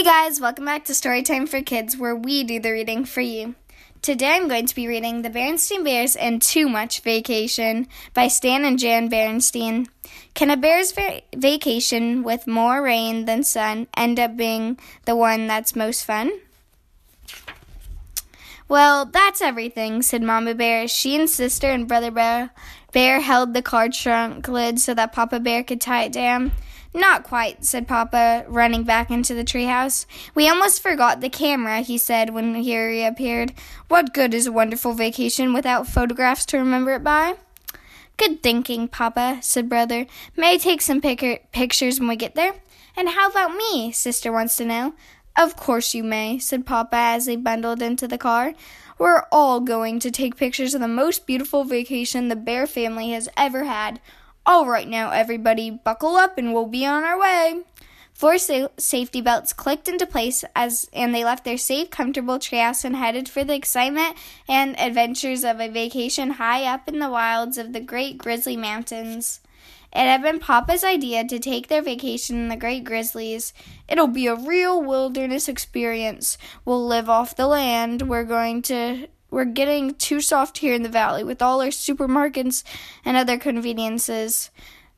Hey guys, welcome back to Storytime for Kids, where we do the reading for you. Today I'm going to be reading The Berenstain Bears and Too Much Vacation by Stan and Jan Berenstain. Can a bear's va- vacation with more rain than sun end up being the one that's most fun? Well, that's everything, said Mama Bear. As she and sister and brother Bear, Bear held the car trunk lid so that Papa Bear could tie it down. Not quite, said Papa, running back into the treehouse. We almost forgot the camera, he said when he reappeared. What good is a wonderful vacation without photographs to remember it by? Good thinking, Papa, said Brother. May I take some pic- pictures when we get there? And how about me? Sister wants to know. Of course you may, said Papa as they bundled into the car. We're all going to take pictures of the most beautiful vacation the Bear family has ever had. All right now, everybody, buckle up and we'll be on our way. Four sa- safety belts clicked into place as and they left their safe, comfortable treehouse and headed for the excitement and adventures of a vacation high up in the wilds of the Great Grizzly Mountains. It had been Papa's idea to take their vacation in the Great Grizzlies. It'll be a real wilderness experience. We'll live off the land. We're going to we're getting too soft here in the valley with all our supermarkets and other conveniences.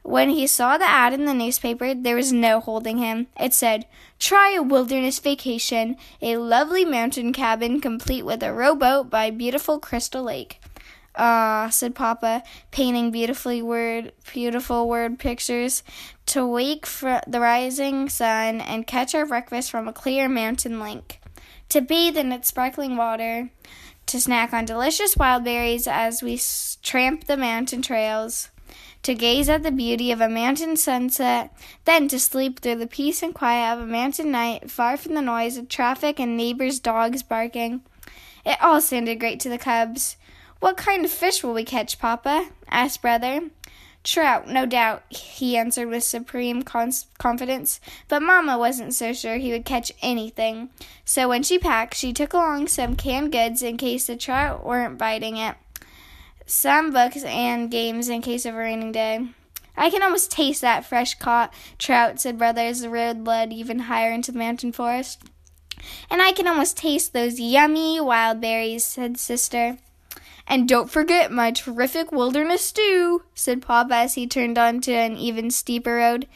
When he saw the ad in the newspaper, there was no holding him. It said, Try a wilderness vacation, a lovely mountain cabin complete with a rowboat by beautiful Crystal Lake. Ah, said Papa, painting beautifully word, beautiful word pictures, to wake for the rising sun and catch our breakfast from a clear mountain lake, to bathe in its sparkling water, to snack on delicious wild berries as we tramp the mountain trails, to gaze at the beauty of a mountain sunset, then to sleep through the peace and quiet of a mountain night, far from the noise of traffic and neighbors' dogs barking. It all sounded great to the cubs. What kind of fish will we catch, Papa? asked Brother. Trout, no doubt, he answered with supreme confidence, but Mamma wasn't so sure he would catch anything. So when she packed, she took along some canned goods in case the trout weren't biting it, some books and games in case of a raining day. I can almost taste that fresh caught trout, said Brother as the road led even higher into the mountain forest. And I can almost taste those yummy wild berries, said Sister. And don't forget my terrific wilderness stew, said Papa as he turned onto an even steeper road.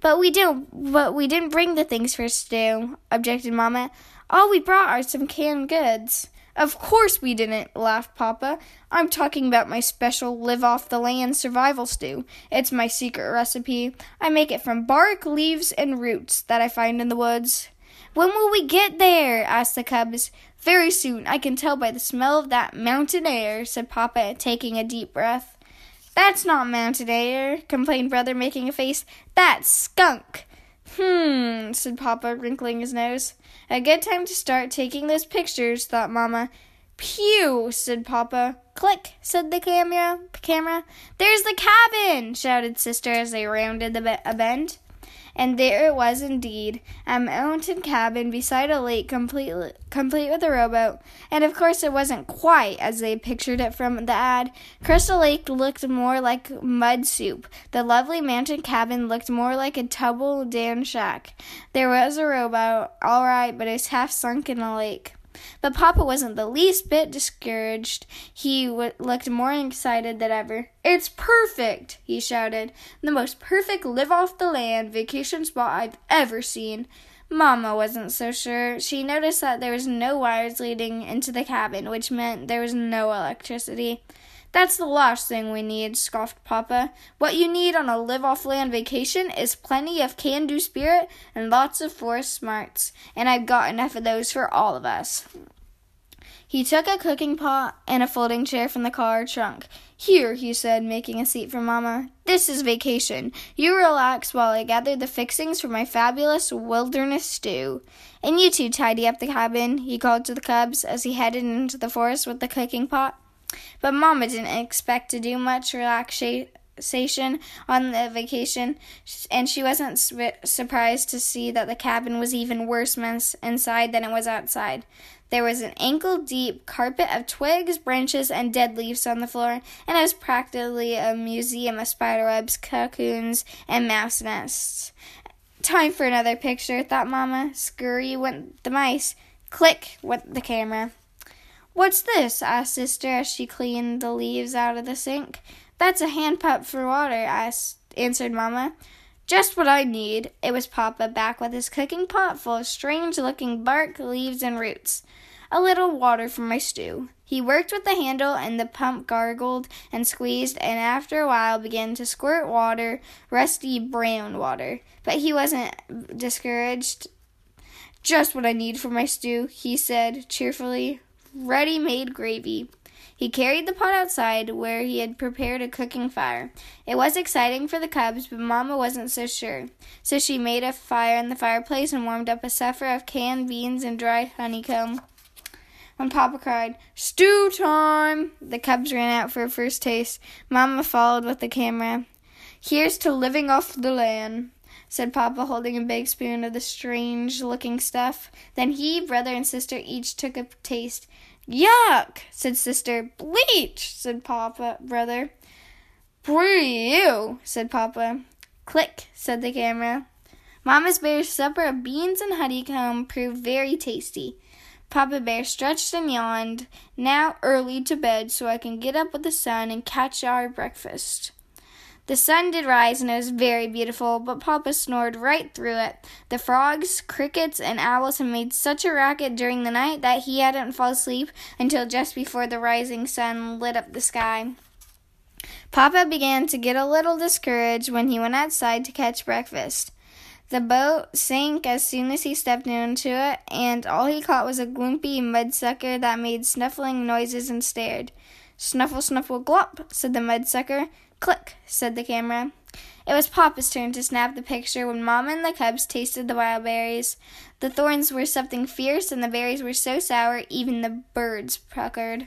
But we don't but we didn't bring the things for stew, objected Mamma. All we brought are some canned goods. Of course we didn't, laughed Papa. I'm talking about my special live off the land survival stew. It's my secret recipe. I make it from bark, leaves, and roots that I find in the woods. When will we get there? asked the cubs. Very soon, I can tell by the smell of that mountain air, said Papa, taking a deep breath. That's not mountain air, complained Brother, making a face. That's skunk. Hmm, said Papa, wrinkling his nose. A good time to start taking those pictures, thought Mamma. Pew, said Papa. Click, said the camera. Camera. There's the cabin, shouted Sister as they rounded the a bend. And there it was indeed, a mountain cabin beside a lake complete, complete with a rowboat. And of course it wasn't quite as they pictured it from the ad. Crystal Lake looked more like mud soup. The lovely mountain cabin looked more like a tumble down shack. There was a rowboat, all right, but it was half sunk in a lake. But Papa wasn't the least bit discouraged. He w- looked more excited than ever. It's perfect, he shouted. The most perfect live off the land vacation spot I've ever seen. Mamma wasn't so sure. She noticed that there was no wires leading into the cabin, which meant there was no electricity. That's the last thing we need, scoffed Papa. What you need on a live off land vacation is plenty of can do spirit and lots of forest smarts, and I've got enough of those for all of us. He took a cooking pot and a folding chair from the car trunk. Here, he said, making a seat for Mamma. This is vacation. You relax while I gather the fixings for my fabulous wilderness stew. And you two tidy up the cabin, he called to the cubs as he headed into the forest with the cooking pot. But Mama didn't expect to do much relaxation on the vacation, and she wasn't surprised to see that the cabin was even worse inside than it was outside. There was an ankle deep carpet of twigs, branches, and dead leaves on the floor, and it was practically a museum of spider webs, cocoons, and mouse nests. Time for another picture, thought Mamma. Scurry went the mice. Click went the camera. What's this? asked Sister as she cleaned the leaves out of the sink. That's a hand pump for water, asked, answered Mamma. Just what I need. It was Papa back with his cooking pot full of strange looking bark, leaves, and roots. A little water for my stew. He worked with the handle, and the pump gargled and squeezed, and after a while began to squirt water, rusty brown water. But he wasn't discouraged. Just what I need for my stew, he said cheerfully. Ready made gravy. He carried the pot outside where he had prepared a cooking fire. It was exciting for the cubs, but Mamma wasn't so sure. So she made a fire in the fireplace and warmed up a supper of canned beans and dried honeycomb. When Papa cried, Stew time! The cubs ran out for a first taste. Mamma followed with the camera. Here's to living off the land, said Papa, holding a big spoon of the strange looking stuff. Then he, brother, and sister each took a taste. Yuck, said sister. Bleach, said Papa, brother. Brew, said Papa. Click, said the camera. Mama's bear's supper of beans and honeycomb proved very tasty. Papa Bear stretched and yawned. Now early to bed so I can get up with the sun and catch our breakfast. The sun did rise and it was very beautiful, but Papa snored right through it. The frogs, crickets, and owls had made such a racket during the night that he hadn't fallen asleep until just before the rising sun lit up the sky. Papa began to get a little discouraged when he went outside to catch breakfast. The boat sank as soon as he stepped into it, and all he caught was a gloopy mudsucker that made snuffling noises and stared. Snuffle, snuffle, glop, said the mudsucker. Click, said the camera. It was Papa's turn to snap the picture when Mamma and the cubs tasted the wild berries. The thorns were something fierce, and the berries were so sour even the birds puckered.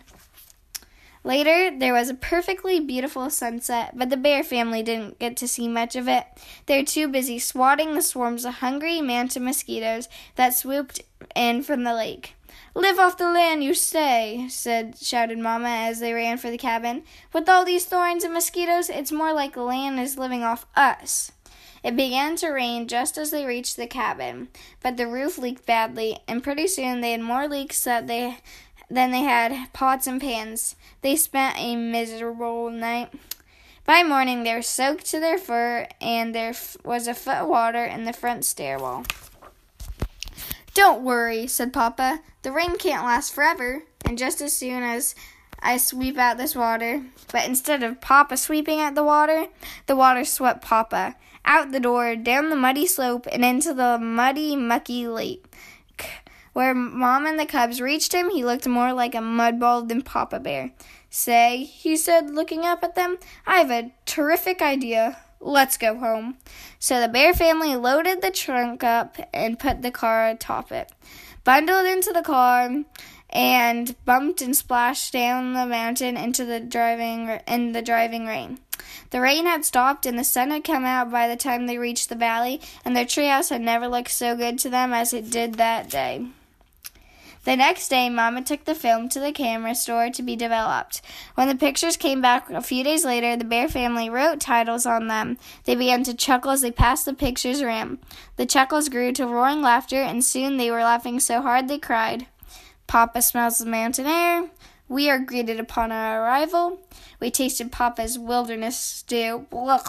Later, there was a perfectly beautiful sunset, but the bear family didn't get to see much of it. They were too busy swatting the swarms of hungry manta mosquitoes that swooped in from the lake. Live off the land, you say, said shouted Mamma as they ran for the cabin. With all these thorns and mosquitoes, it's more like the land is living off us. It began to rain just as they reached the cabin, but the roof leaked badly, and pretty soon they had more leaks that they than they had pots and pans. They spent a miserable night. By morning, they were soaked to their fur, and there was a foot of water in the front stairwell. Don't worry, said Papa. The rain can't last forever, and just as soon as I sweep out this water. But instead of Papa sweeping out the water, the water swept Papa out the door, down the muddy slope, and into the muddy, mucky lake. Where Mom and the cubs reached him, he looked more like a mudball than Papa Bear. Say, he said, looking up at them, I have a terrific idea. Let's go home. So the bear family loaded the trunk up and put the car atop it, bundled into the car, and bumped and splashed down the mountain into the driving in the driving rain. The rain had stopped and the sun had come out by the time they reached the valley, and their treehouse had never looked so good to them as it did that day. The next day, Mama took the film to the camera store to be developed. When the pictures came back a few days later, the Bear family wrote titles on them. They began to chuckle as they passed the pictures around. The chuckles grew to roaring laughter, and soon they were laughing so hard they cried. Papa smells the mountain air. We are greeted upon our arrival. We tasted Papa's wilderness stew. Blah.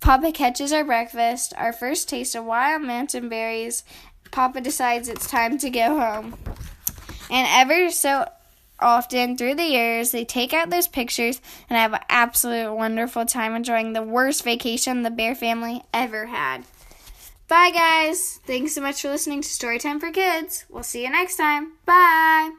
Papa catches our breakfast, our first taste of wild mountain berries, Papa decides it's time to go home. And ever so often through the years, they take out those pictures and have an absolute wonderful time enjoying the worst vacation the Bear family ever had. Bye, guys. Thanks so much for listening to Storytime for Kids. We'll see you next time. Bye.